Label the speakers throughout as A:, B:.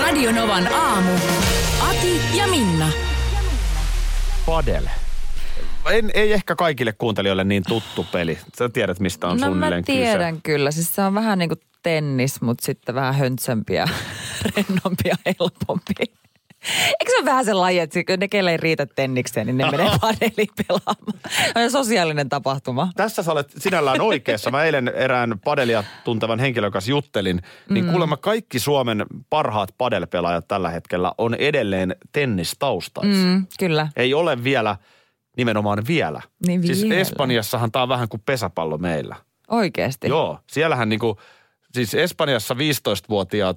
A: Radionovan aamu. Ati ja Minna.
B: Padel. En, ei ehkä kaikille kuuntelijoille niin tuttu peli. Sä tiedät, mistä on
C: No mä
B: suunnilleen
C: tiedän
B: kyse.
C: kyllä. Siis se on vähän niin kuin tennis, mutta sitten vähän höntsämpi ja rennompi ja helpompi. Eikö se ole vähän se laji, että ne, kelle ei riitä tennikseen, niin ne menee padeliin pelaamaan. Se on sosiaalinen tapahtuma.
B: Tässä sä olet sinällään oikeassa. Mä eilen erään padelia tuntevan henkilön kanssa juttelin. Niin
C: Mm.
B: kuulemma kaikki Suomen parhaat padelpelaajat tällä hetkellä on edelleen tennistaustaisia.
C: Mm, kyllä.
B: Ei ole vielä, nimenomaan vielä.
C: Niin
B: Siis
C: vielä.
B: Espanjassahan tää on vähän kuin pesäpallo meillä.
C: Oikeasti.
B: Joo, siellähän niinku, siis Espanjassa 15-vuotiaat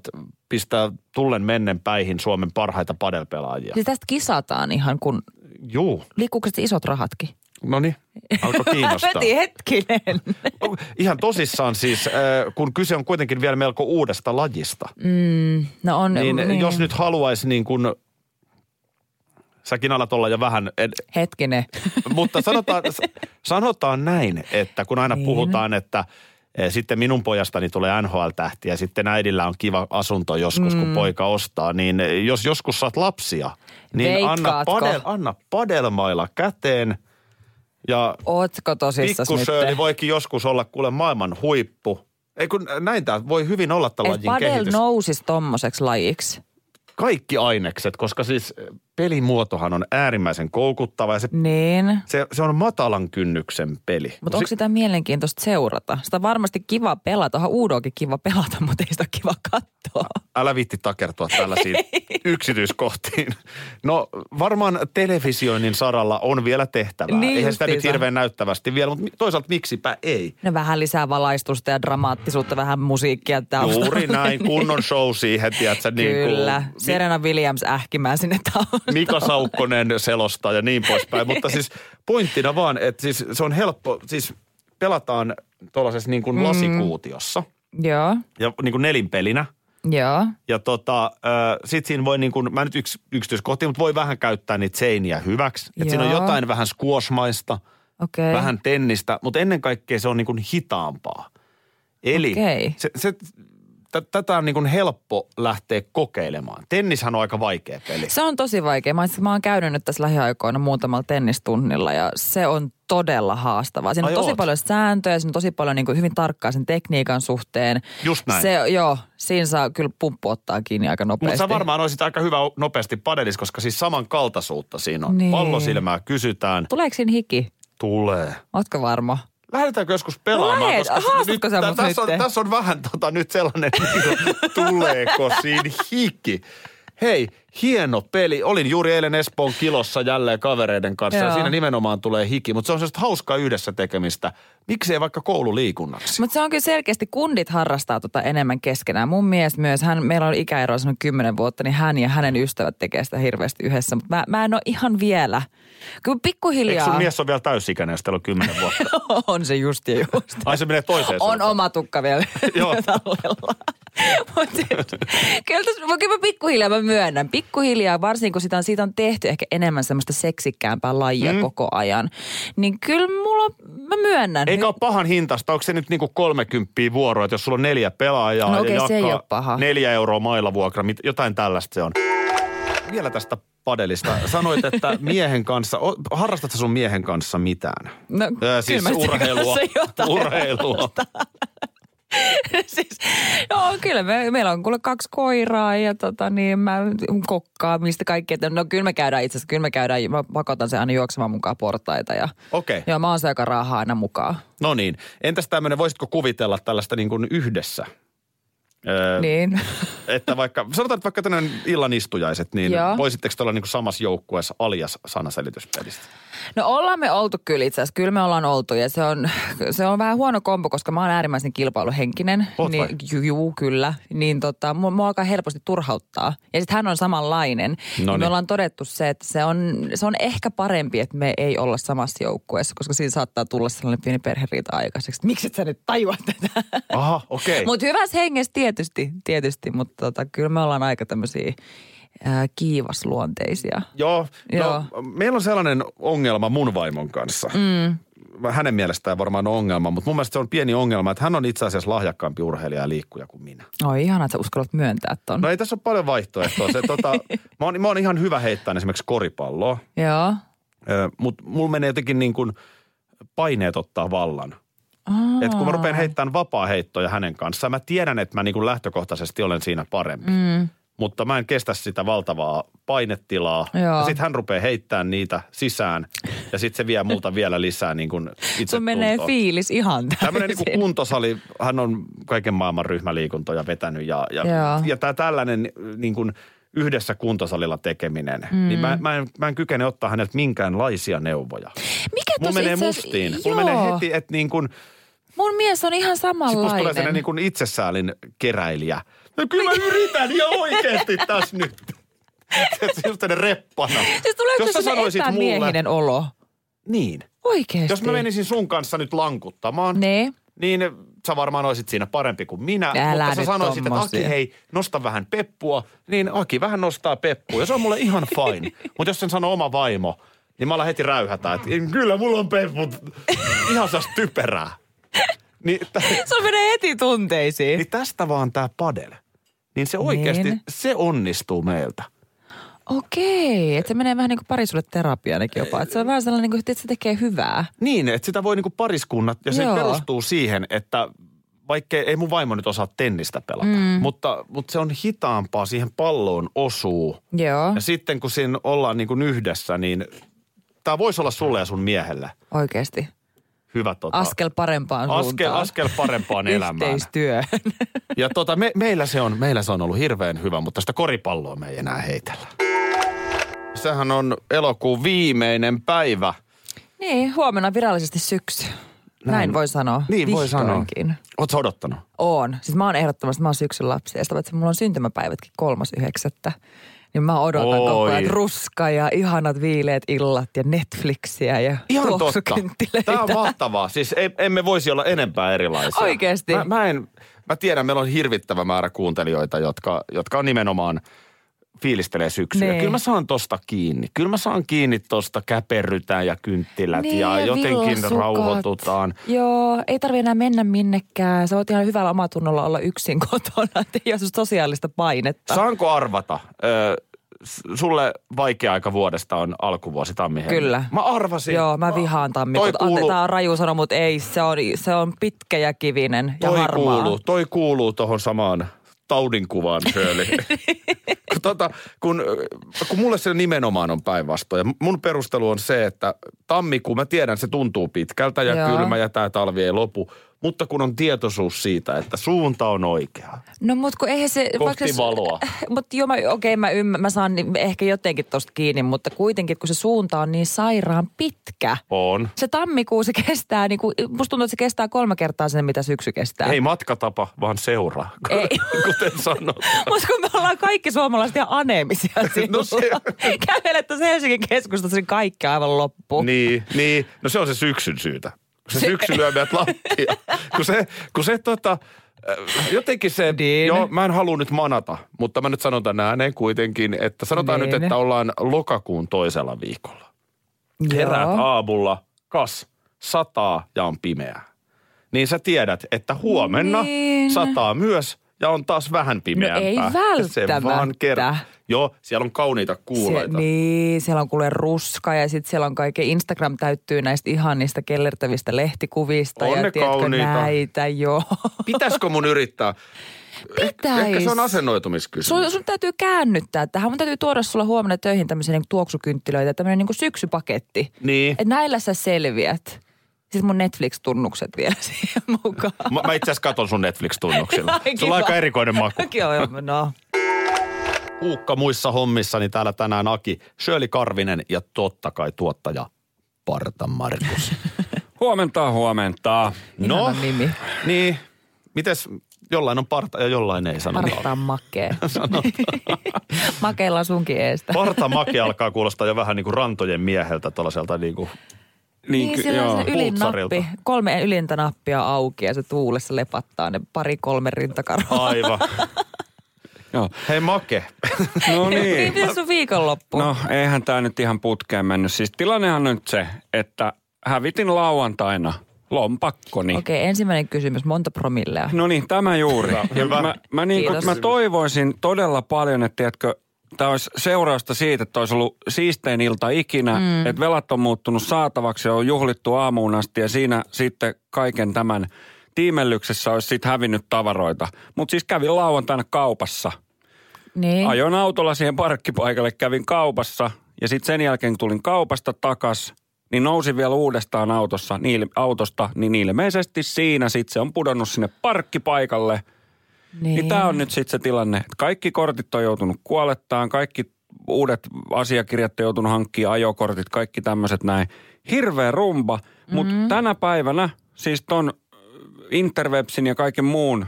B: pistää tullen mennen päihin Suomen parhaita padelpelaajia.
C: Siis tästä kisataan ihan, kun
B: Juu,
C: liikkuuko isot rahatkin?
B: no niin, alkoi kiinnostaa.
C: Veti hetkinen.
B: Ihan tosissaan siis, äh, kun kyse on kuitenkin vielä melko uudesta lajista,
C: Mm, no on,
B: niin,
C: niin.
B: jos nyt haluaisi niin kuin, säkin alat olla jo vähän, ed,
C: Hetkinen.
B: mutta sanotaan, sanotaan näin, että kun aina
C: Niin.
B: puhutaan, että sitten minun pojastani tulee NHL-tähti ja sitten äidillä on kiva asunto joskus, mm. kun poika ostaa, niin eh, jos joskus saat lapsia, niin anna, padel, anna padelmailla käteen ja
C: Ootko tosissas nyt?
B: Voikin joskus olla kuule maailman huippu. Ei kun näin tämä voi hyvin olla tämän
C: Et
B: lajin
C: padel
B: kehitys.
C: nousisi tommoseksi lajiksi.
B: Kaikki ainekset, koska siis pelimuotohan on äärimmäisen koukuttava ja se,
C: Niin.
B: se, se on matalan kynnyksen peli.
C: Mutta onko sitä mielenkiintoista seurata? Sitä on varmasti kiva pelata. Onhan Uudoakin kiva pelata, mutta ei sitä ole kiva katsoa.
B: Älä viitti takertua tällaisiin yksityiskohtiin. No varmaan televisioinnin saralla on vielä tehtävää.
C: Niin
B: Eihän sitä nyt hirveän näyttävästi vielä, mutta toisaalta miksipä ei.
C: Ne vähän lisää valaistusta ja dramaattisuutta, vähän musiikkia taustalla.
B: Juuri näin, kunnon show siihen, tiedätkö, niin kuin,
C: Kyllä. Serena Williams ähkimään sinne taustaan.
B: Mika Saukkonen selostaa ja niin poispäin. Mutta siis pointtina vaan, että siis se on helppo, siis pelataan tuollaisessa niin kuin
C: Mm.
B: lasikuutiossa
C: Joo,
B: ja niin kuin nelinpelinä.
C: joo.
B: Ja tota, sit siinä voi niin kuin, mä nyt yks, yksityiskohtia, mutta voi vähän käyttää niitä seiniä hyväksi. Että siinä on jotain vähän squashmaista,
C: Okei.
B: vähän tennistä, mutta ennen kaikkea se on niin kuin hitaampaa. Eli
C: Okei.
B: se, se, t- tätä on niin kuin helppo lähteä kokeilemaan. Tennishän on aika vaikea peli.
C: Se on tosi vaikea. Mä, mä oon käynyt nyt tässä lähiaikoina muutamalla tennistunnilla ja se on todella haastavaa. Siinä
B: Ai
C: on tosi
B: oot.
C: paljon sääntöjä, siinä on tosi paljon niin kuin hyvin tarkkaa sen tekniikan suhteen.
B: Just näin.
C: Se, joo, siinä saa kyllä pumppu ottaa kiinni aika
B: Mutta
C: nopeasti.
B: sä varmaan olisit aika hyvä nopeasti padelis, koska siis samankaltaisuutta siinä on.
C: Niin.
B: Pallosilmää kysytään,
C: Tuleeko siinä hiki?
B: tulee.
C: Ootko varma?
B: Lähdetäänkö joskus pelaamaan?
C: No lähet.
B: koska nyt,
C: sä mut
B: tässä, on, tässä on vähän tota, nyt sellainen, niin kuin, tuleeko siinä hiki. Hei, hieno peli. Olin juuri eilen Espoon kilossa jälleen kavereiden kanssa ja
C: Joo.
B: siinä nimenomaan tulee hiki. Mutta se on sellaista hauskaa yhdessä tekemistä. Miksei vaikka koululiikunnaksi?
C: Mutta se on kyllä selkeästi, kundit harrastaa tota enemmän keskenään. Mun mies myös, hän, meillä on ikäero semmoinen kymmenen vuotta, niin hän ja hänen ystävät tekee sitä hirveästi yhdessä. Mutta mä, mä en ole ihan vielä. Kyllä
B: Eikö
C: pikkuhiljaa
B: sun mies ole vielä täysikäinen, jos teillä on kymmenen vuotta?
C: on se just ja just.
B: Ai se menee toiseen
C: On
B: suuntaan.
C: oma tukka vielä
B: Joo.
C: tallella. Mut sit- kyllä, kyllä mä pikkuhiljaa mä myönnän. Pikkuhiljaa, varsinkin kun sitä on, siitä on tehty ehkä enemmän semmoista seksikkäämpää lajia mm. koko ajan. Niin kyllä mulla, mä myönnän.
B: Eikä ole pahan hintasta. Onko se nyt niinku 30 vuoroa, että jos sulla on neljä pelaajaa
C: No okei,
B: ja
C: se paha.
B: neljä euroa mailavuokra, jotain tällaista se on. Vielä tästä padelista. Sanoit, että miehen kanssa, harrastatko sun miehen kanssa mitään?
C: No,
B: Ö, siis
C: kyllä mä sitä
B: urheilua. urheilua.
C: siis, joo, kyllä me, meillä on kuule kaksi koiraa ja tota niin, mä kokkaamista kaikkea. No kyllä me käydään itse asiassa, kyllä me käydään, mä pakotan sen aina juoksemaan mukaan portaita ja
B: Okei,
C: joo, mä oon se, joka raahaa aina mukaan.
B: no niin. Entäs tämmöinen, voisitko kuvitella tällaista niin kuin yhdessä? Öö,
C: Niin.
B: Että vaikka, sanotaan, että vaikka tämmöinen illan istujaiset, niin
C: Joo.
B: voisitteko te olla niin kuin samassa joukkueessa alias sanaselityspelistä?
C: No ollaan me oltu kyllä itse asiassa. Kyllä me ollaan oltu ja se on, se on vähän huono kombo, koska mä oon äärimmäisen kilpailuhenkinen.
B: Oot
C: niin, ju, juu, kyllä. Niin tota, mua, mua alkaa helposti turhauttaa. Ja sitten hän on samanlainen. Ja me ollaan todettu se, että se on, se on ehkä parempi, että me ei olla samassa joukkueessa, koska siinä saattaa tulla sellainen pieni perheriita aikaiseksi. Miksi et sä nyt tajua tätä?
B: Aha, okei. Okay.
C: Mutta hyvässä hengessä tietysti, tietysti mutta tota, kyllä me ollaan aika tämmöisiä kiivasluonteisia.
B: Joo,
C: Joo.
B: No, meillä on sellainen ongelma mun vaimon kanssa. Mm. Hänen mielestään varmaan on ongelma, mutta mun mielestä se on pieni ongelma, että hän on itse asiassa lahjakkaampi urheilija ja liikkuja kuin minä.
C: Oi ihana, että sä uskallat myöntää ton.
B: No ei tässä ole paljon vaihtoehtoa. Se, tota, mä, oon, mä oon ihan hyvä heittää esimerkiksi koripalloa,
C: Joo.
B: mutta mulla menee jotenkin niin kuin paineet ottaa vallan. Et kun mä rupean heittämään vapaa heittoja hänen kanssaan, mä tiedän, että mä niin kuin lähtökohtaisesti olen siinä parempi. Mm. Mutta mä en kestä sitä valtavaa painetilaa.
C: Joo.
B: Ja sitten hän rupeaa heittämään niitä sisään. Ja sitten se vie multa vielä lisää niin kuin itse
C: Sun menee fiilis ihan
B: Tämmöinen niin
C: täysin.
B: kuntosali, hän on kaiken maailman ryhmäliikuntoja vetänyt ja, ja,
C: Joo.
B: ja tämä tällainen niin kuin yhdessä kuntosalilla tekeminen, mm. niin mä, mä, en, mä en kykene ottaa häneltä minkäänlaisia neuvoja.
C: Mikä
B: Mulla menee
C: itse
B: mustiin.
C: Joo.
B: Mulla menee heti, että niin kuin,
C: Mun mies on ihan
B: sit musta tulee
C: samanlainen.
B: sellainen niin kuin itsesäälin keräilijä. No kyllä mä yritän ja oikeasti tässä nyt. Se on just sellainen reppana.
C: Siis tuleeko
B: Jos sä
C: se
B: sanoisit
C: epämiehinen olo?
B: Niin.
C: Oikeesti?
B: Jos mä menisin sun kanssa nyt lankuttamaan,
C: Ne.
B: niin sä varmaan olisit siinä parempi kuin minä.
C: Älä
B: mutta sä sanoisit, että
C: tommosia.
B: Aki hei, nosta vähän peppua. Niin Aki vähän nostaa peppua ja se on mulle ihan fine. mutta jos sen sanoo oma vaimo, niin mä alan heti räyhätä, että kyllä mulla on pepput. Ihan saa typerää. Niin, tä,
C: Se menee heti tunteisiin.
B: niin tästä vaan tää padel. Niin se oikeasti,
C: Niin.
B: se onnistuu meiltä.
C: Okei, että se menee vähän niin kuin parisulle terapiaankin jopa. Että se on vähän sellainen, niin kuin, että se tekee hyvää.
B: Niin, että sitä voi niinku pariskunnat, ja se
C: Joo.
B: perustuu siihen, että vaikka ei mun vaimo nyt osaa tennistä pelata, mm. mutta, mutta se on hitaampaa, siihen palloon osuu.
C: Joo,
B: Ja sitten kun siinä ollaan niin kuin yhdessä, niin tämä voisi olla sulle ja sun miehelle
C: oikeasti.
B: Hyvä tota,
C: Askel parempaan
B: askel,
C: suuntaan.
B: askel parempaan elämään.
C: Yhteistyö.
B: Ja tota, me, meillä, se on, meillä se on ollut hirveän hyvä, mutta sitä koripalloa me ei enää heitellä. Sehän on elokuun viimeinen päivä.
C: niin, huomenna virallisesti syksy. Näin, Näin voi sanoa.
B: Niin voi sanoa. Oletko odottanut?
C: On. Siis mä oon ehdottomasti, mä oon syksyn lapsi. Ja sitä paitsi mulla on syntymäpäivätkin kolmas yhdeksättä. Niin mä odotan
B: Oi.
C: koko ajan ruska ja ihanat viileät illat ja Netflixiä ja
B: Ihan totta. Tämä on mahtavaa. Siis ei, emme voisi olla enempää erilaisia.
C: Oikeesti?
B: Mä, mä, en, mä tiedän, meillä on hirvittävä määrä kuuntelijoita, jotka, jotka on nimenomaan fiilistelee syksyä.
C: Niin.
B: Kyllä mä saan tosta kiinni. Kyllä mä saan kiinni tosta käperrytään ja kynttilät
C: Niin,
B: ja
C: ja
B: jotenkin
C: villasukat.
B: rauhoitutaan.
C: Joo, ei tarvi enää mennä minnekään. Sä oot ihan hyvällä omatunnolla olla yksin kotona, että ei ole sosiaalista painetta.
B: Saanko arvata? Ö, sulle vaikea aika vuodesta on alkuvuosi tammi
C: Kyllä.
B: Mä arvasin.
C: Joo, mä vihaan
B: Toi
C: tammikuuta.
B: kuuluu,
C: Ante, tää on raju sano, mutta ei, se on, se on pitkä ja kivinen ja
B: toi
C: harmaa.
B: kuuluu, toi kuuluu tohon samaan taudinkuvaan, Shirley. kun, tota, kun, kun mulle se nimenomaan on päinvastoin. Ja mun perustelu on se, että tammikuu, mä tiedän, se tuntuu pitkältä ja
C: Joo.
B: kylmä ja tämä talvi ei lopu. Mutta kun on tietoisuus siitä, että suunta on oikea.
C: No mut kun eihän se...
B: Kohti valoa.
C: Mutta joo, mä, okei, mä, ymmä, mä saan ni- ehkä jotenkin tosta kiinni, mutta kuitenkin kun se suunta on niin sairaan pitkä.
B: On.
C: Se tammikuu se kestää, niin kuin, musta tuntuu, että se kestää kolme kertaa sen, mitä syksy kestää.
B: Ei matkatapa, vaan seura.
C: Ei.
B: Kuten sanot.
C: Mutta kun me ollaan kaikki suomalaiset ihan aneemisia
B: No se-
C: Kävelettäisiin Helsingin keskustassa, niin kaikki aivan loppu.
B: Niin, niin, no se on se syksyn syytä. Se syksy lyö meidät lattia. Kun se, kun se tota, äh, jotenkin se,
C: Niin.
B: joo, mä en halua nyt manata, mutta mä nyt sanon tämän ääneen kuitenkin, että sanotaan
C: Niin.
B: nyt, että ollaan lokakuun toisella viikolla. Heräät
C: Joo.
B: aamulla, kas, sataa ja on pimeää. Niin sä tiedät, että huomenna
C: Niin.
B: sataa myös ja on taas vähän pimeämpää.
C: ei
B: Ja Se vaan
C: välttämättä.
B: kerran. Joo, siellä on kauniita kuuleita.
C: Se, niin, siellä on kuule ruska ja sitten siellä on kaiken Instagram täyttyy näistä ihanista kellertävistä lehtikuvista.
B: On
C: ja
B: ne
C: tiedätkö,
B: kauniita.
C: näitä, joo.
B: Pitäisikö mun yrittää? Eh-
C: Pitäis.
B: Ehkä se on asennoitumiskysymys.
C: Sun, sun täytyy käännyttää tähän. Mun täytyy tuoda sulla huomenna töihin tämmöisiä niin tuoksukynttilöitä, tämmöinen niin syksypaketti.
B: Niin.
C: Et näillä sä selviät. Sitten mun Netflix-tunnukset vielä siihen mukaan.
B: Mä, mä itse asiassa katon sun Netflix-tunnuksilla. Sulla on aika erikoinen maku.
C: Joo, joo, no.
B: Uukka muissa hommissa, niin täällä tänään Aki, Shirley Karvinen ja totta kai tuottaja
D: Parta Markus.
E: Huomenta, huomenta.
B: No,
C: nimi.
B: niin. Mites jollain on parta ja jollain ei sano.
C: Parta makee. Makeilla sunkin eestä.
B: Parta make alkaa kuulostaa jo vähän niin kuin rantojen mieheltä tuollaiselta niin kuin,
C: Niin,
E: ky-
C: sillä on se ylin nappi, kolme ylintä nappia auki ja se tuulessa lepattaa ne pari kolme rintakarvaa.
B: aivan.
E: Joo.
B: Hei make.
E: No
C: Niin,
E: niin.
C: miten sun viikonloppu?
E: No eihän tämä nyt ihan putkeen mennyt. Siis tilannehan on nyt se, että hävitin lauantaina lompakkoni.
C: Okei, ensimmäinen kysymys. Monta promillea?
E: No niin, tämä juuri. Ja
B: hyvä.
E: Mä, mä, niin
C: Kiitos.
E: mä toivoisin todella paljon, että tiedätkö, tämä olisi seurausta siitä, että olisi ollut siistein ilta ikinä, mm. että velat on muuttunut saatavaksi ja on juhlittu aamuun asti ja siinä sitten kaiken tämän tiimellyksessä olisi sitten hävinnyt tavaroita. Mutta siis kävin lauantaina kaupassa.
C: Niin.
E: Ajoin autolla siihen parkkipaikalle, kävin kaupassa ja sitten sen jälkeen kun tulin kaupasta takas, niin nousin vielä uudestaan autossa, niin, autosta, niin ilmeisesti siinä sitten se on pudonnut sinne parkkipaikalle. Niin, niin tämä on nyt sitten se tilanne, että kaikki kortit on joutunut kuolettaan, kaikki uudet asiakirjat on joutunut hankkia, ajokortit, kaikki tämmöiset näin. Hirveä rumba, mutta
C: Mm-hmm.
E: tänä päivänä, siis ton Interwebsin ja kaiken muun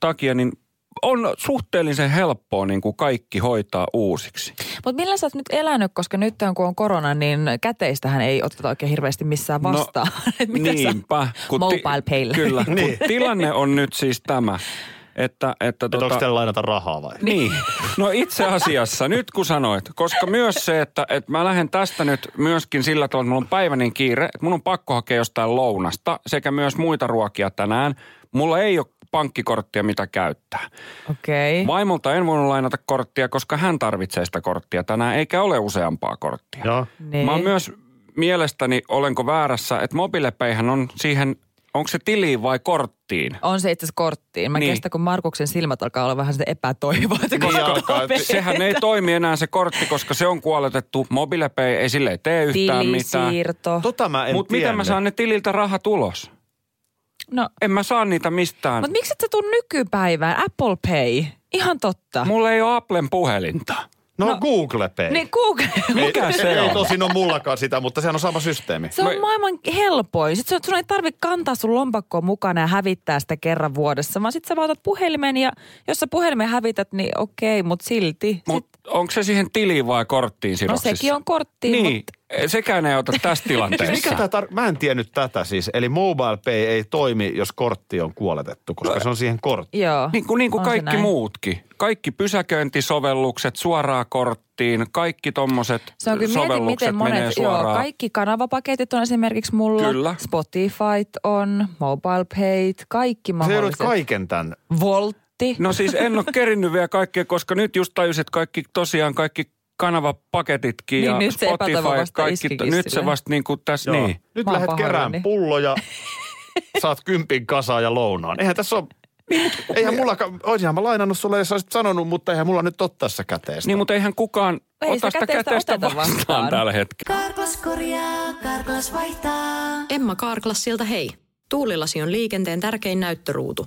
E: takia, niin on suhteellisen helppoa niin kuin kaikki hoitaa uusiksi.
C: Mutta millä sä oot nyt elänyt, koska nyt kun on korona, niin käteistähän ei oteta oikein hirveästi missään vastaan. Mitä sä-
E: No, niinpä. Kun
C: Mobile paylla.
E: Kyllä,
B: Niin.
E: kun tilanne on nyt siis tämä, että... että
B: Että onko teillä lainata rahaa vai?
E: Niin. No itse asiassa, nyt kun sanoit, koska myös se, että, että mä lähden tästä nyt myöskin sillä tavalla, että mulla on päivä niin kiire, että mun on pakko hakea jostain lounasta sekä myös muita ruokia tänään. Mulla ei ole pankkikorttia, mitä käyttää.
C: Okei. Okay.
E: Vaimolta en voinut lainata korttia, koska hän tarvitsee sitä korttia tänään, eikä ole useampaa korttia.
B: Joo.
C: Niin.
E: Mä oon myös mielestäni, olenko väärässä, että mobiilepeihän on siihen, onko se tiliin vai korttiin?
C: On se itse asiassa korttiin. Mä
E: Niin.
C: kestän, kun Markuksen silmät alkaa olla vähän sitä epätoivoa. Että
B: Niin alkaa, että
E: Sehän ei toimi enää se kortti, koska se on kuoletettu. Mobiilepei ei sille tee yhtään mitään.
C: Tilisiirto.
B: Tota mä en
E: Mutta miten mä saan ne tililtä rahat ulos?
C: No,
E: En mä saa niitä mistään.
C: mutta miksi et sä tuu nykypäivään? Apple Pay. Ihan totta.
E: Mulla ei ole Applen puhelinta.
B: No,
C: No,
B: Google Pay.
C: Niin Google.
E: Mikä se
B: ei
E: on?
B: tosin ole mullakaan sitä, mutta sehän on sama systeemi.
C: Se on
E: Mä-
C: maailman helpoin. Sitten sun, ei tarvitse kantaa sun lompakkoa mukana ja hävittää sitä kerran vuodessa, vaan sitten sä vaan otat puhelimen ja jos sä puhelimen hävität, niin okei, mutta silti.
E: Mutta onko se siihen tiliin vai korttiin
C: no
E: sidoksissa?
C: sekin on korttiin,
E: Niin,
C: mutta
E: sekään ei ota tässä
B: Siis
E: tilanteessa.
B: mikä tää tar- Mä en tiennyt tätä siis. Eli mobile pay ei toimi, jos kortti on kuoletettu, koska se on siihen korttiin.
C: joo.
E: Niin kuin, niin kuin
C: se
E: kaikki
C: näin.
E: muutkin. Kaikki pysäköintisovellukset suoraan korttiin, kaikki tommoset
C: Se on kyllä mietin,
E: sovellukset
C: miten
E: menee
C: monet, joo,
E: suoraan.
C: kaikki kanavapaketit on esimerkiksi mulla.
E: Kyllä.
C: Spotify on, Mobile Pay, kaikki
B: Se
C: mahdolliset.
B: kaiken tämän.
C: Voltti.
E: No siis en ole kerinnyt vielä kaikkea, koska nyt just tajusin, että kaikki tosiaan kaikki kanavapaketitkin
C: Niin,
E: ja
C: nyt se
E: Spotify,
C: epätoivo vasta
E: kaikki,
C: iskikin
E: nyt se vasta niin kuin tässä,
B: Joo.
E: niin.
B: Nyt lähdet kerään
C: pahoillani.
B: pulloja, saat kympin kasaan ja lounaan. Eihän tässä ole... Eihän mulla, olisinhan mä lainannut sulle, jos olisit sanonut, mutta eihän mulla nyt ole tässä käteestä.
E: Niin, mutta eihän kukaan
C: Ei
E: ota
C: sitä
E: sitä
C: käteistä
E: käteistä vastaan,
C: vastaan.
E: tällä hetkellä.
F: Karklas korjaa, Karklas vaihtaa.
G: Emma Karklassilta hei. Tuulilasi on liikenteen tärkein näyttöruutu.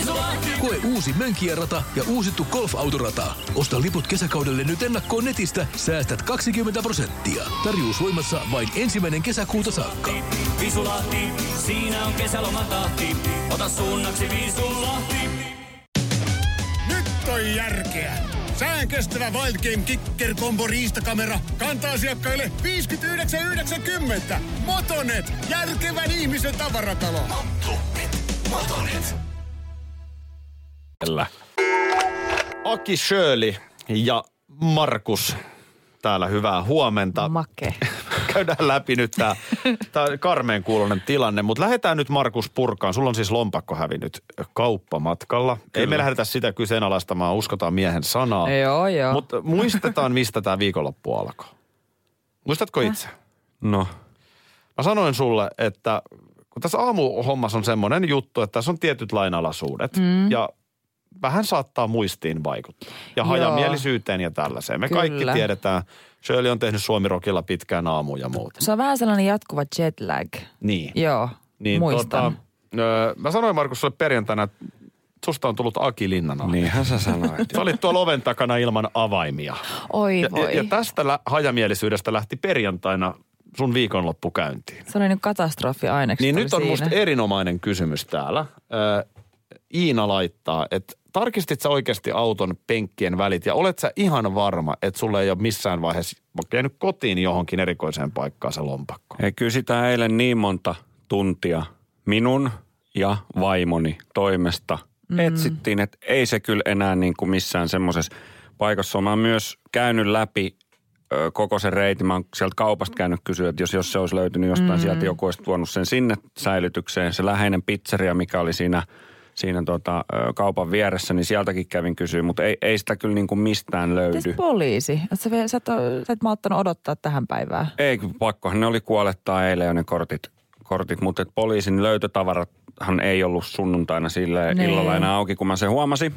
H: Koe uusi Mönkijärata ja uusittu golfautorata. Osta liput kesäkaudelle nyt ennakkoon netistä. Säästät 20 prosenttia. Tarjous voimassa vain ensimmäinen kesäkuuta saakka.
I: Visulahti, siinä on kesälomatahti. Ota suunnaksi Visulahti.
J: Nyt on järkeä. Sään kestävä Wild Game Kicker Combo riistakamera kantaa asiakkaille 59,90. Motonet, järkevän ihmisen tavaratalo.
E: Kyllä.
B: Aki Shirley ja Markus täällä hyvää huomenta.
C: Make.
B: Käydään läpi nyt tämä tää karmeen kuulonen tilanne, mutta lähdetään nyt Markus purkaan. Sulla on siis lompakko hävinnyt kauppamatkalla. Ei me lähdetä sitä kyseenalaistamaan, uskotaan miehen sanaa.
C: Joo, joo.
B: Mutta muistetaan, mistä tämä viikonloppu alkoi. Muistatko itse?
E: No,
B: Mä sanoin sulle, että kun tässä aamuhommassa on semmoinen juttu, että tässä on tietyt lainalaisuudet. Mm. Ja vähän saattaa muistiin vaikuttaa. Ja
C: Joo.
B: hajamielisyyteen ja tällaiseen. Me
C: Kyllä.
B: kaikki tiedetään, Shirley on tehnyt Suomirokilla pitkään aamuja ja muuta.
C: Se on vähän sellainen jatkuva jetlag.
B: Niin.
C: Joo,
B: niin
C: muistan.
B: Tota, öö, mä sanoin Markus sulle perjantaina, että susta on tullut Aki Linnanahde.
E: Niinhän sä sanoit.
B: Sä olit tuolla oven takana ilman avaimia.
C: Oi
B: Ja,
C: voi.
B: ja, ja tästä lä- hajamielisyydestä lähti perjantaina sun viikonloppu käyntiin.
C: Se oli nyt katastrofi aineksi.
B: Niin nyt on
C: siinä.
B: musta erinomainen kysymys täällä. Ö, Iina laittaa, että tarkistit sä oikeasti auton penkkien välit ja olet sä ihan varma, että sulle ei ole missään vaiheessa jäänyt kotiin johonkin erikoiseen paikkaan se lompakko?
E: Ei, kyllä sitä eilen niin monta tuntia minun ja vaimoni toimesta mm. etsittiin, että ei se kyllä enää niin kuin missään semmoisessa paikassa ole. Mä oon myös käynyt läpi ö, koko sen reitin. Mä oon sieltä kaupasta käynyt kysyä, että jos, jos se olisi löytynyt jostain mm. sieltä, joku olisi tuonut sen sinne säilytykseen. Se läheinen pizzeria, mikä oli siinä, siinä tota, kaupan vieressä, niin sieltäkin kävin kysyä, mutta ei, ei sitä kyllä niin kuin mistään löydy.
C: Mites poliisi? Sä, sä, et, sä et malttanut odottaa tähän päivään.
E: Ei, pakkohan ne oli kuolettaa eilen jo ne kortit, kortit mutta et poliisin löytötavarathan ei ollut sunnuntaina sille
C: Niin.
E: illalla enää auki, kun mä sen huomasin.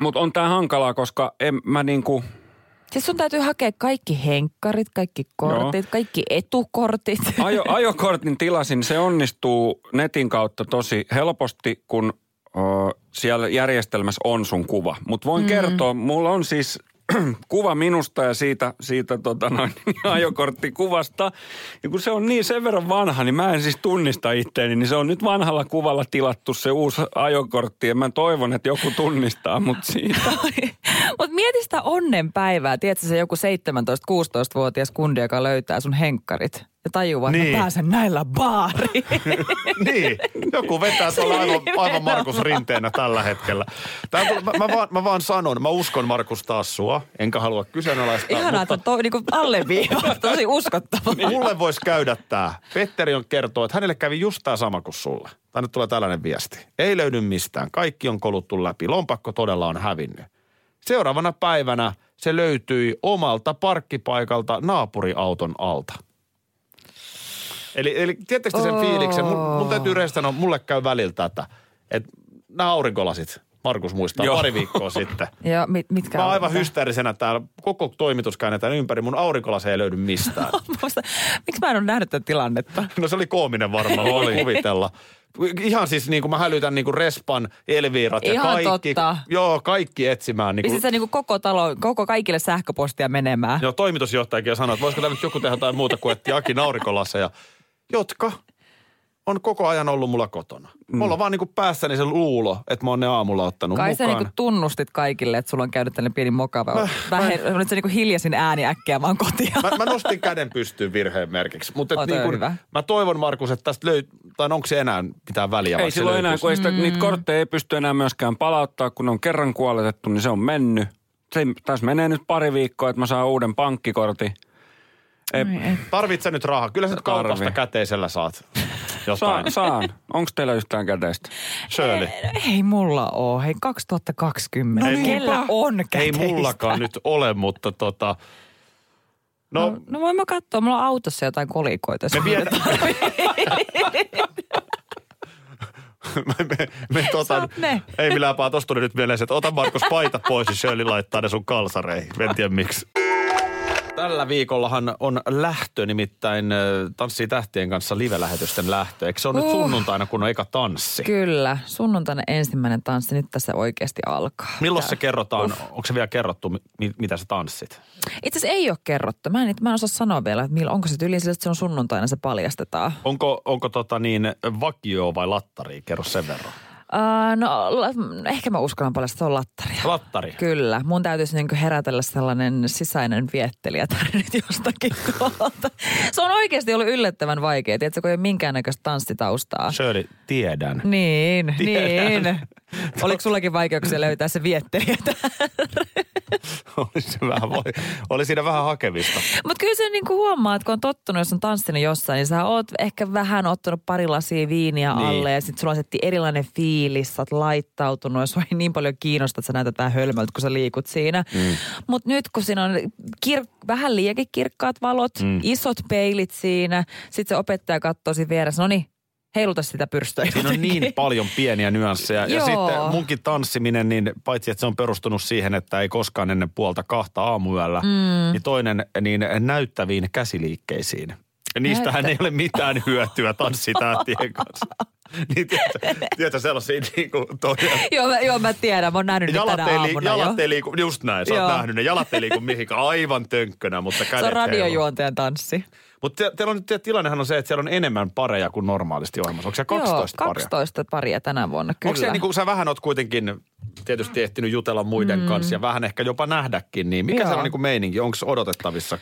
E: Mutta on tää hankalaa, koska en mä niinku,
C: Siis sun täytyy hakea kaikki henkkarit, kaikki kortit, kaikki etukortit.
E: ajo, ajokortin tilasin, se onnistuu netin kautta tosi helposti, kun ö, siellä järjestelmässä on sun kuva. Mutta voin mm. kertoa, mulla on siis kuva minusta ja siitä, siitä tota noin, ajokorttikuvasta. Ja kun se on niin sen verran vanha, niin mä en siis tunnista itteeni, niin se on nyt vanhalla kuvalla tilattu se uusi ajokortti. Ja mä toivon, että joku tunnistaa mut siitä.
C: Mutta mieti sitä onnenpäivää. Tiedätkö se joku 17-16-vuotias kundi, joka löytää sun henkkarit ja tajuaa, että
B: Niin.
C: mä pääsen näillä baariin.
B: niin, joku vetää tuolla aivan, aivan Markus Rinteenä tällä hetkellä. Tää, mä, mä, vaan, mä vaan sanon, mä uskon Markus taas sua, enkä halua kyseenalaistaa.
C: Ihanaa,
B: mutta
C: että to, niinku alleviivaa. Tosi uskottavaa.
B: Mulle voisi käydä tää. Petteri on kertoo, että hänelle kävi just tää sama kuin sulle. Tänne tulee tällainen viesti. Ei löydy mistään. Kaikki on koluttu läpi. Lompakko todella on hävinnyt. Seuraavana päivänä se löytyi omalta parkkipaikalta naapuriauton alta. Eli, eli tiedättekö te sen
C: Oh.
B: fiiliksen? Mun, mun täytyy rehellisesti sanoa, mulle käy välillä tätä, että nämä aurinkolasit, Markus muistaa,
E: Joo.
B: pari viikkoa sitten.
C: Ja mit, mitkä
B: Mä oon
C: on
B: aivan hysteerisenä täällä, koko toimitus käännetään ympäri, mun aurinkolase ei löydy mistään.
C: Miksi mä en ole nähnyt tätä tilannetta?
B: No se oli koominen varmaan, voi kuvitella. Ihan siis niin kuin mä hälytän niin kuin Respan, Elviirat ja
C: Ihan
B: kaikki.
C: totta.
B: Joo, kaikki etsimään. Niin
C: Pistit
B: kuin,
C: sä niinku koko talo, koko kaikille sähköpostia menemään?
B: joo, toimitusjohtajakin sanoi, että voisiko täällä nyt joku tehdä jotain muuta kuin etsiä Aki naurikolaseja, jotka on koko ajan ollut mulla kotona. Mm. Mulla on vaan niin kuin päässäni se luulo, että mä oon ne aamulla ottanut
C: Kai sä
B: mukaan.
C: niinku tunnustit kaikille, että sulla on käynyt tällainen pieni mokava. Vähän, olit sä niinku hiljaisin ääni äkkiä vaan kotia.
B: Mä, mä nostin käden pystyyn virheen merkiksi. Mutta niin kun,
C: hyvä.
B: mä toivon Markus, että tästä löytyy, tai onko se enää mitään väliä?
E: Ei
B: se
E: silloin enää, kun ei sitä, niitä kortteja ei pysty enää myöskään palauttaa, kun ne on kerran kuoletettu, niin se on mennyt. Se, tässä menee nyt pari viikkoa, että mä saan uuden pankkikortin. Ei,
B: Tarvitset nyt rahaa? Kyllä sä kaupasta käteisellä saat jotain.
E: saan, saan. Onko teillä yhtään käteistä?
B: Shirley.
C: Ei mulla oo. Hei, 2020.
B: No
C: Kellä
B: niinpä.
C: on
B: Ei
C: käteistä?
B: mullakaan nyt ole, mutta tota... No,
C: No, no voin mä katsoa. Mulla on autossa jotain kolikoita.
B: me viedään... me, me, me tota,
C: ne.
B: ei millään paha, tosta tuli nyt mieleen että ota Markus paita pois ja Shirley laittaa ne sun kalsareihin. En tiedä miksi. Tällä viikollahan on lähtö, nimittäin ö, Tanssii tähtien kanssa live-lähetysten lähtö. Eikö se ole nyt
C: Uh.
B: sunnuntaina, kun on eka tanssi?
C: Kyllä. Sunnuntaina ensimmäinen tanssi. Nyt tässä oikeasti alkaa.
B: Milloin se kerrotaan? Onko se vielä kerrottu, mi- mitä sä tanssit?
C: Itse asiassa ei ole kerrottu. Mä en, mä en osaa sanoa vielä, että onko se tyyli sillä, että se on sunnuntaina se paljastetaan.
B: Onko, onko tota niin vakio vai lattari? Kerro sen verran.
C: Uh, no ehkä mä uskallan paljon, että se on lattaria.
B: Lattari.
C: Kyllä. Mun täytyisi niin herätellä sellainen sisäinen viettelijä nyt jostakin tuolta. Se on oikeasti ollut yllättävän vaikea. Tiedätkö, kun ei ole minkäännäköistä tanssitaustaa.
B: Shirley, tiedän.
C: Niin,
B: Tiedän.
C: niin. Oliko sullakin vaikeuksia löytää se viettelijä?
B: oli, se vähän, voi, oli siinä vähän hakemista.
C: Mutta kyllä se niinku huomaa, että kun on tottunut, jos on tanssinut jossain, niin sä oot ehkä vähän ottanut pari lasia viiniä
B: Niin.
C: alle ja sitten sulla on erilainen fiilis, sä oot laittautunut ja sua ei niin paljon kiinnosta, että sä näytät vähän hölmöltä, kun sä liikut siinä. Mm. Mutta nyt kun siinä on kir- vähän liiakin kirkkaat valot, mm. isot peilit siinä, sitten se opettaja katsoo siinä vieressä, no niin, heiluta sitä pyrstöä
B: Siinä on niin paljon pieniä nyansseja. Ja
C: Joo.
B: sitten munkin tanssiminen, niin paitsi että se on perustunut siihen, että ei koskaan ennen puolta kahta aamuyöllä, mm. niin toinen niin näyttäviin käsiliikkeisiin. Ja niistähän
C: Näyttä-
B: ei ole mitään hyötyä tanssitähtien kanssa. niin tiedätkö, tiedätkö sellaisia niin kuin.
C: Joo, mä, joo, mä tiedän. Mä oon nähnyt
B: Jalat
C: tänä
B: ei,
C: aamuna
B: jalat
C: jo.
B: ei liiku, just näin, sä oot nähnyt ne. Jalat ei liiku mihinkään, aivan tönkkönä, mutta kädet
C: Se on radiojuontajan tanssi.
B: Mutta te, teillä on nyt, tilannehan on se, että siellä on enemmän pareja kuin normaalisti ohjelmassa. Onko se 12
C: Joo,
B: paria?
C: 12 paria tänä vuonna, kyllä.
B: Onko se niin kuin sä vähän oot kuitenkin tietysti ehtinyt jutella muiden mm. kanssa ja vähän ehkä jopa nähdäkin, niin mikä
C: Joo.
B: se on niin kuin meininki? Onko odotettavissa?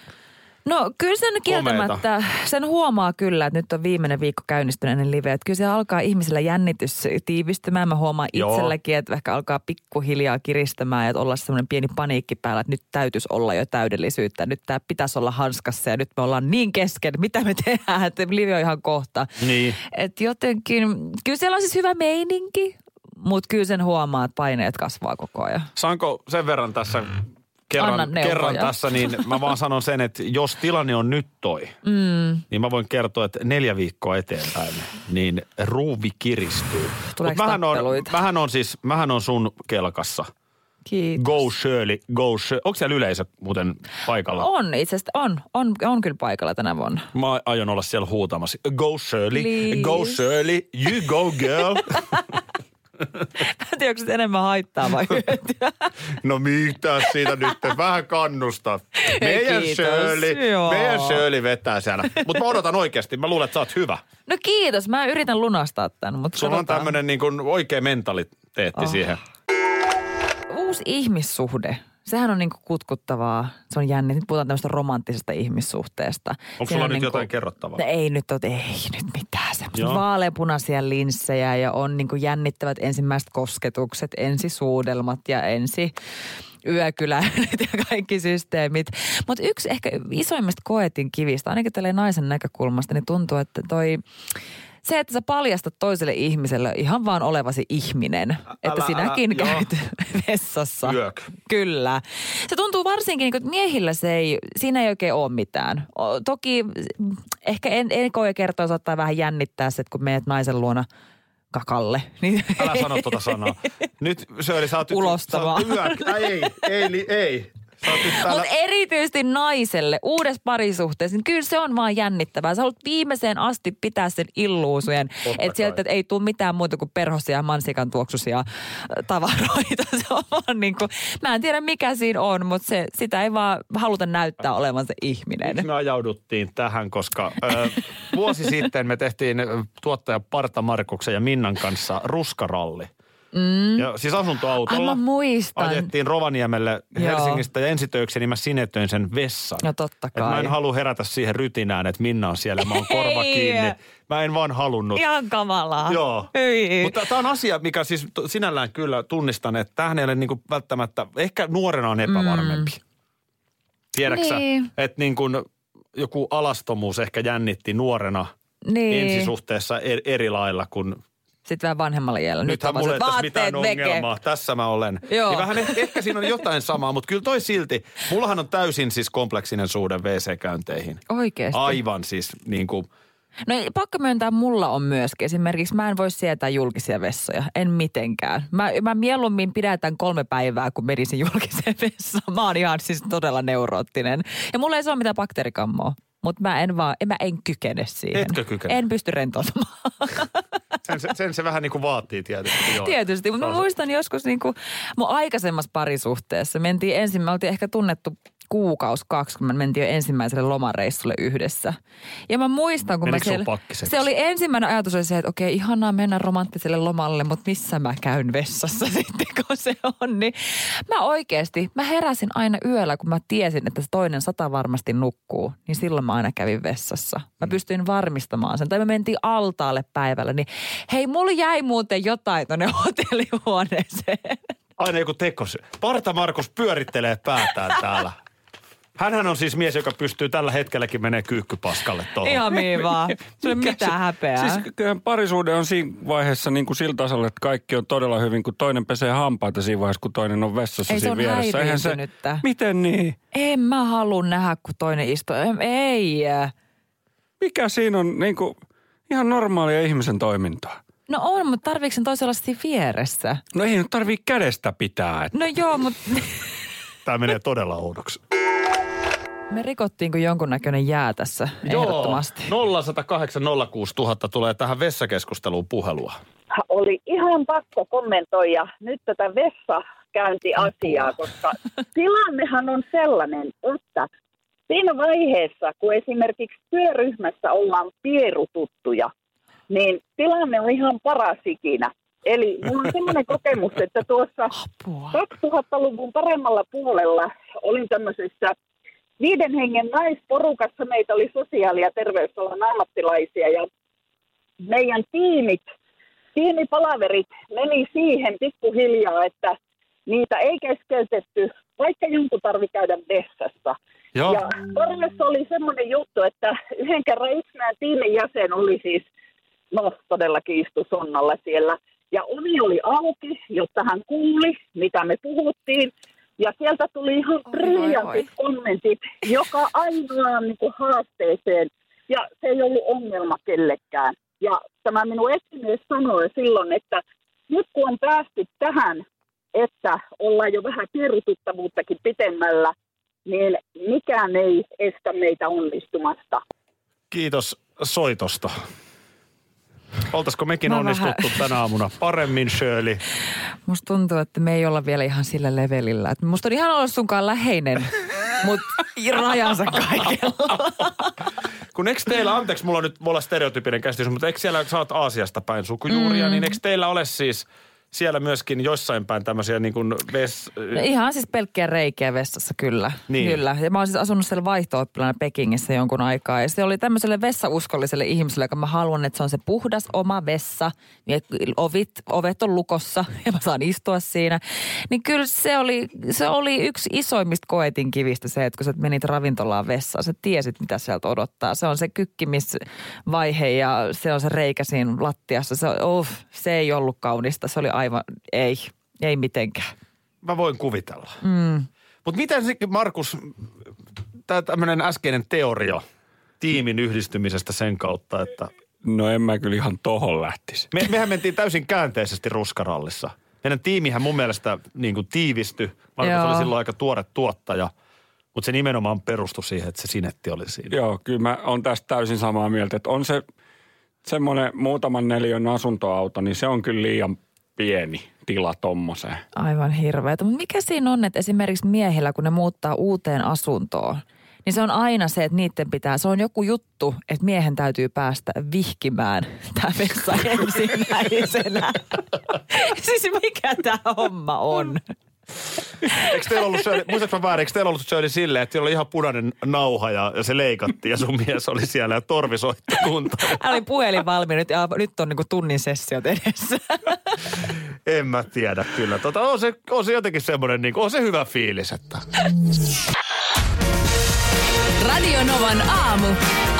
C: No kyllä sen kieltämättä, sen huomaa kyllä, että nyt on viimeinen viikko käynnistynyt ennen liveä. Että kyllä se alkaa ihmisillä jännitys tiivistymään. Mä huomaan
B: Joo.
C: itselläkin, että ehkä alkaa pikkuhiljaa kiristämään ja että olla semmoinen pieni paniikki päällä, että nyt täytyisi olla jo täydellisyyttä. Nyt tämä pitäisi olla hanskassa ja nyt me ollaan niin kesken, mitä me tehdään, että live on ihan kohta.
B: Niin.
C: Et jotenkin, kyllä siellä on siis hyvä meininki, mutta kyllä sen huomaa, että paineet kasvaa koko ajan.
B: Saanko sen verran tässä kerran, kerran tässä, niin mä vaan sanon sen, että jos tilanne on nyt toi, mm. niin mä voin kertoa, että neljä viikkoa eteenpäin, niin ruuvi kiristyy.
C: Tuleeko
B: mähän on, mähän on siis, mähän on sun kelkassa.
C: Kiitos.
B: Go Shirley, go Shirley. Onko siellä yleisö muuten paikalla?
C: On itse asiassa, on, on, on kyllä paikalla tänä vuonna.
B: Mä aion olla siellä huutamassa. Go Shirley,
C: Please.
B: go Shirley, you go girl.
C: Mä en tiedä, onko enemmän haittaa vai hyötyä.
B: No mitä siitä nyt, vähän kannusta. Meidän
C: Kiitos,
B: Shirley,
C: joo.
B: meidän Shirley vetää siellä. Mutta mä odotan oikeasti, mä luulen, että sä oot hyvä.
C: No kiitos, mä yritän lunastaa tämän, mutta
B: Sulla on
C: katsotaan.
B: tämmönen niin kuin oikea mentaliteetti
C: Oh.
B: siihen.
C: Uusi ihmissuhde. Sehän on niinku kutkuttavaa. Se on jännä. Nyt puhutaan tämmöistä romanttisesta ihmissuhteesta.
B: Onko sulla
C: on
B: nyt
C: niinku-
B: jotain kerrottavaa?
C: No ei nyt, ole, ei nyt mitään. Vaaleanpunaisia linssejä ja on niinku jännittävät ensimmäiset kosketukset, ensisuudelmat ja ensi yökyläilyt ja kaikki systeemit. Mutta yksi ehkä isoimmista koetin kivistä, ainakin tälleen naisen näkökulmasta, niin tuntuu, että toi se, että sä paljastat toiselle ihmiselle ihan vaan olevasi ihminen. että
B: älä,
C: sinäkin
B: joo.
C: käyt vessassa.
B: Yök.
C: Kyllä. Se tuntuu varsinkin, niin että miehillä se ei, siinä ei oikein ole mitään. O, toki ehkä en, enkoja kertoa saattaa vähän jännittää se, että kun meet naisen luona kakalle. Niin
B: Älä sano tuota sanaa. Nyt Shirley, sä oot
C: Ulostavaa.
B: sä oot yök. Ai, ei, ei, li- ei. Täällä.
C: Mutta erityisesti naiselle uudessa parisuhteessa, niin kyllä se on vaan jännittävää. Sä haluat viimeiseen asti pitää sen illuusujen, että sieltä
B: kai.
C: ei tule mitään muuta kuin perhosia ja mansikan tuoksuisia äh, tavaroita. Se on vaan niin kuin, mä en tiedä mikä siinä on, mutta se, sitä ei vaan haluta näyttää olevansa ihminen.
B: Miksi me ajauduttiin tähän, koska ö, vuosi sitten me tehtiin tuottaja Parta Markuksen ja Minnan kanssa ruskaralli. Mm. Ja siis asuntoautolla.
C: Ai muistan.
B: Ajettiin Rovaniemelle
C: Joo.
B: Helsingistä ja ensitöiksi, niin mä sinetöin sen vessan.
C: No totta
B: Et mä
C: kai.
B: en halua herätä siihen rytinään, että Minna on siellä, mä oon korva kiinni. Mä en vaan halunnut.
C: Ihan kamalaa.
B: Joo.
C: Hyi.
B: Mutta tämä on asia, mikä siis sinällään kyllä tunnistan, että tähän ei ole niinku välttämättä, ehkä nuorena on epävarmempi. Mm. Tiedätkö
C: Niin.
B: että niin kuin joku alastomuus ehkä jännitti nuorena
C: niin.
B: ensisuhteessa eri, eri lailla kuin
C: Sitten vähän vanhemmalla iällä. Nyt on
B: ei tässä mitään
C: veke.
B: ongelmaa. Tässä mä olen.
C: Joo.
B: Niin vähän eh- ehkä siinä on jotain samaa, mutta kyllä toi silti. Mullahan on täysin siis kompleksinen suhde WC-käynteihin.
C: Oikeesti.
B: Aivan siis niin kuin,
C: No pakko myöntää, mulla on myöskin. Esimerkiksi mä en voi sietää julkisia vessoja. En mitenkään. Mä, mä mieluummin pidätän kolme päivää, kun menisin julkiseen vessaan. Mä oon ihan siis todella neuroottinen. Ja mulla ei se ole mitään bakteerikammoa. Mutta mä en vaan, en, mä en kykene siihen.
B: Etkö kykene?
C: En pysty rentoutumaan.
B: sen, se, sen se vähän niin kuin vaatii tietysti. Joo.
C: Tietysti, mutta mä muistan joskus niin kuin mun aikaisemmassa parisuhteessa. Mentiin ensin, me oltiin ehkä tunnettu kuukaus kaksi, kun me mentiin jo ensimmäiselle lomareissulle yhdessä. Ja mä muistan, kun
B: Menikö
C: mä
B: pakkiseksi?
C: Se oli ensimmäinen ajatus oli se, että okei, ihanaa mennä romanttiselle lomalle, mutta missä mä käyn vessassa sitten, kun se on. Niin mä oikeasti, mä heräsin aina yöllä, kun mä tiesin, että se toinen sata varmasti nukkuu. Niin silloin mä aina kävin vessassa. Mä pystyin varmistamaan sen. Tai me mentiin altaalle päivällä, niin hei, mulla jäi muuten jotain tonne hotellihuoneeseen.
B: Aina joku tekos. Parta Markus pyörittelee päätään täällä. Hänhän on siis mies, joka pystyy tällä hetkelläkin menee kyykkypaskalle tuohon.
C: Ihan niin vaan. Se
E: Mikä
C: mitään häpeää.
E: Siis kyllähän parisuhde on siinä vaiheessa niin kuin sillä tasolla, että kaikki on todella hyvin, kun toinen pesee hampaita siinä vaiheessa, kun toinen on vessassa
C: Ei,
E: siinä
C: on
E: vieressä. Eihän se, miten niin?
C: En mä halua nähdä, kun toinen istuu. Ei.
E: Mikä siinä on niin kuin, Ihan normaalia ihmisen toimintaa.
C: No on, mutta tarviiko sen toisenlaisesti vieressä?
E: No ei nyt tarvii kädestä pitää. Et
C: No joo, mutta
B: Tämä menee todella oudoksi.
C: Me rikottiin kuin jonkunnäköinen jää tässä ehdottomasti.
B: Joo, 0108 06000 tulee tähän vessakeskusteluun puhelua.
D: oli ihan pakko kommentoida nyt tätä vessakäyntiasiaa, koska tilannehan on sellainen, että siinä vaiheessa, kun esimerkiksi työryhmässä ollaan pierututtuja, niin tilanne on ihan paras ikinä. Eli mulla on semmoinen kokemus, että tuossa 2000-luvun paremmalla puolella olin tämmöisessä viiden hengen naisporukassa. Meitä oli sosiaali- ja terveysalan ammattilaisia ja meidän tiimit tiimipalaverit meni siihen pikkuhiljaa, että niitä ei keskeytetty, vaikka jonkun tarvi käydä vessassa.
B: Joo.
D: Ja Porvessa oli semmoinen juttu, että yhden kerran yksi meidän tiimin jäsen oli siis, no todellakin istu sonnalla siellä. Ja ovi oli auki, jotta hän kuuli, mitä me puhuttiin. Ja sieltä tuli ihan briljantit kommentit joka ainoaan niin kuin haasteeseen. Ja se ei ollut ongelma kellekään. Ja tämä minun esimies sanoi silloin, että nyt kun on päästy tähän, että ollaan jo vähän pierututtavuuttakin pitemmällä, niin mikään ei estä meitä onnistumasta.
B: Kiitos soitosta. Oltaisiko mekin
C: Mä
B: onnistuttu
C: vähän-
B: tänä aamuna paremmin, Shirley?
C: Musta tuntuu, että me ei olla vielä ihan sillä levelillä. Että musta on ihan olla sunkaan läheinen, mutta rajansa kaikella.
B: Kun eikö teillä, anteeksi, mulla on nyt, voi olla stereotypinen käsitys, mutta eikö siellä, sä oot Aasiasta päin sukujuuria, mm. niin eikö teillä ole siis siellä myöskin jossain päin tämmöisiä niin kuin ves...
C: No ihan siis pelkkiä reikiä vessassa kyllä.
B: Niin.
C: Kyllä. Ja mä oon siis asunut siellä vaihto Pekingissä jonkun aikaa. Ja se oli tämmöiselle vessauskolliselle ihmiselle, joka mä haluan, että se on se puhdas oma vessa. Ja ovit, ovet on lukossa ja mä saan istua siinä. Niin kyllä se oli, se oli yksi isoimmista koetin kivistä se, että kun sä menit ravintolaan vessaan, sä tiesit mitä sieltä odottaa. Se on se kykkimisvaihe ja se on se reikä siinä lattiassa. Se, oh, se ei ollut kaunista. Se oli aivan, ei, ei mitenkään.
B: Mä voin kuvitella. Mm. Mutta miten sitten, Markus, tämä tämmöinen äskeinen teoria tiimin yhdistymisestä sen kautta, että
E: No en mä kyllä ihan tohon lähtisi.
B: me, mehän mentiin täysin käänteisesti ruskarallissa. Meidän tiimihän mun mielestä niin kuin tiivistyi. Markus
C: Joo.
B: oli silloin aika tuore tuottaja, mutta se nimenomaan perustui siihen, että se sinetti oli siinä.
E: Joo, kyllä mä on tästä täysin samaa mieltä, että on se semmoinen muutaman neliön asuntoauto, niin se on kyllä liian pieni tila tommoseen.
C: Aivan hirveetä. Mutta mikä siinä on, että esimerkiksi miehillä, kun ne muuttaa uuteen asuntoon, niin se on aina se, että niiden pitää, se on joku juttu, että miehen täytyy päästä vihkimään tämä vessa ensimmäisenä. siis mikä tämä homma on?
B: Eikö teillä ollut Shirley, muistatko mä väärin, eikö teillä ollut Shirley silleen, että teillä oli ihan punainen nauha ja, ja se leikattiin ja sun mies oli siellä ja torvi soitti kuntoon.
C: Hän oli puhelin valmiina ja nyt on niinku tunnin sessiot edessä.
B: En mä tiedä kyllä. Tota, on, se, on se jotenkin semmoinen, niin on se hyvä fiilis, että
A: Radio Novan aamu.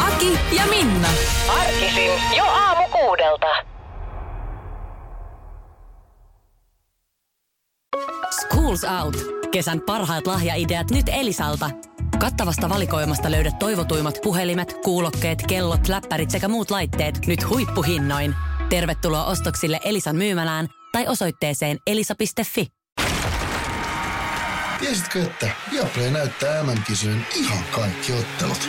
A: Aki ja Minna.
F: Arkisin jo aamu kuudelta.
K: Schools Out. Kesän parhaat lahjaideat nyt Elisalta. Kattavasta valikoimasta löydät toivotuimmat puhelimet, kuulokkeet, kellot, läppärit sekä muut laitteet nyt huippuhinnoin. Tervetuloa ostoksille Elisan myymälään tai osoitteeseen elisa.fi.
L: Tiesitkö, että Viaplay näyttää MM-kisojen ihan kaikki ottelut?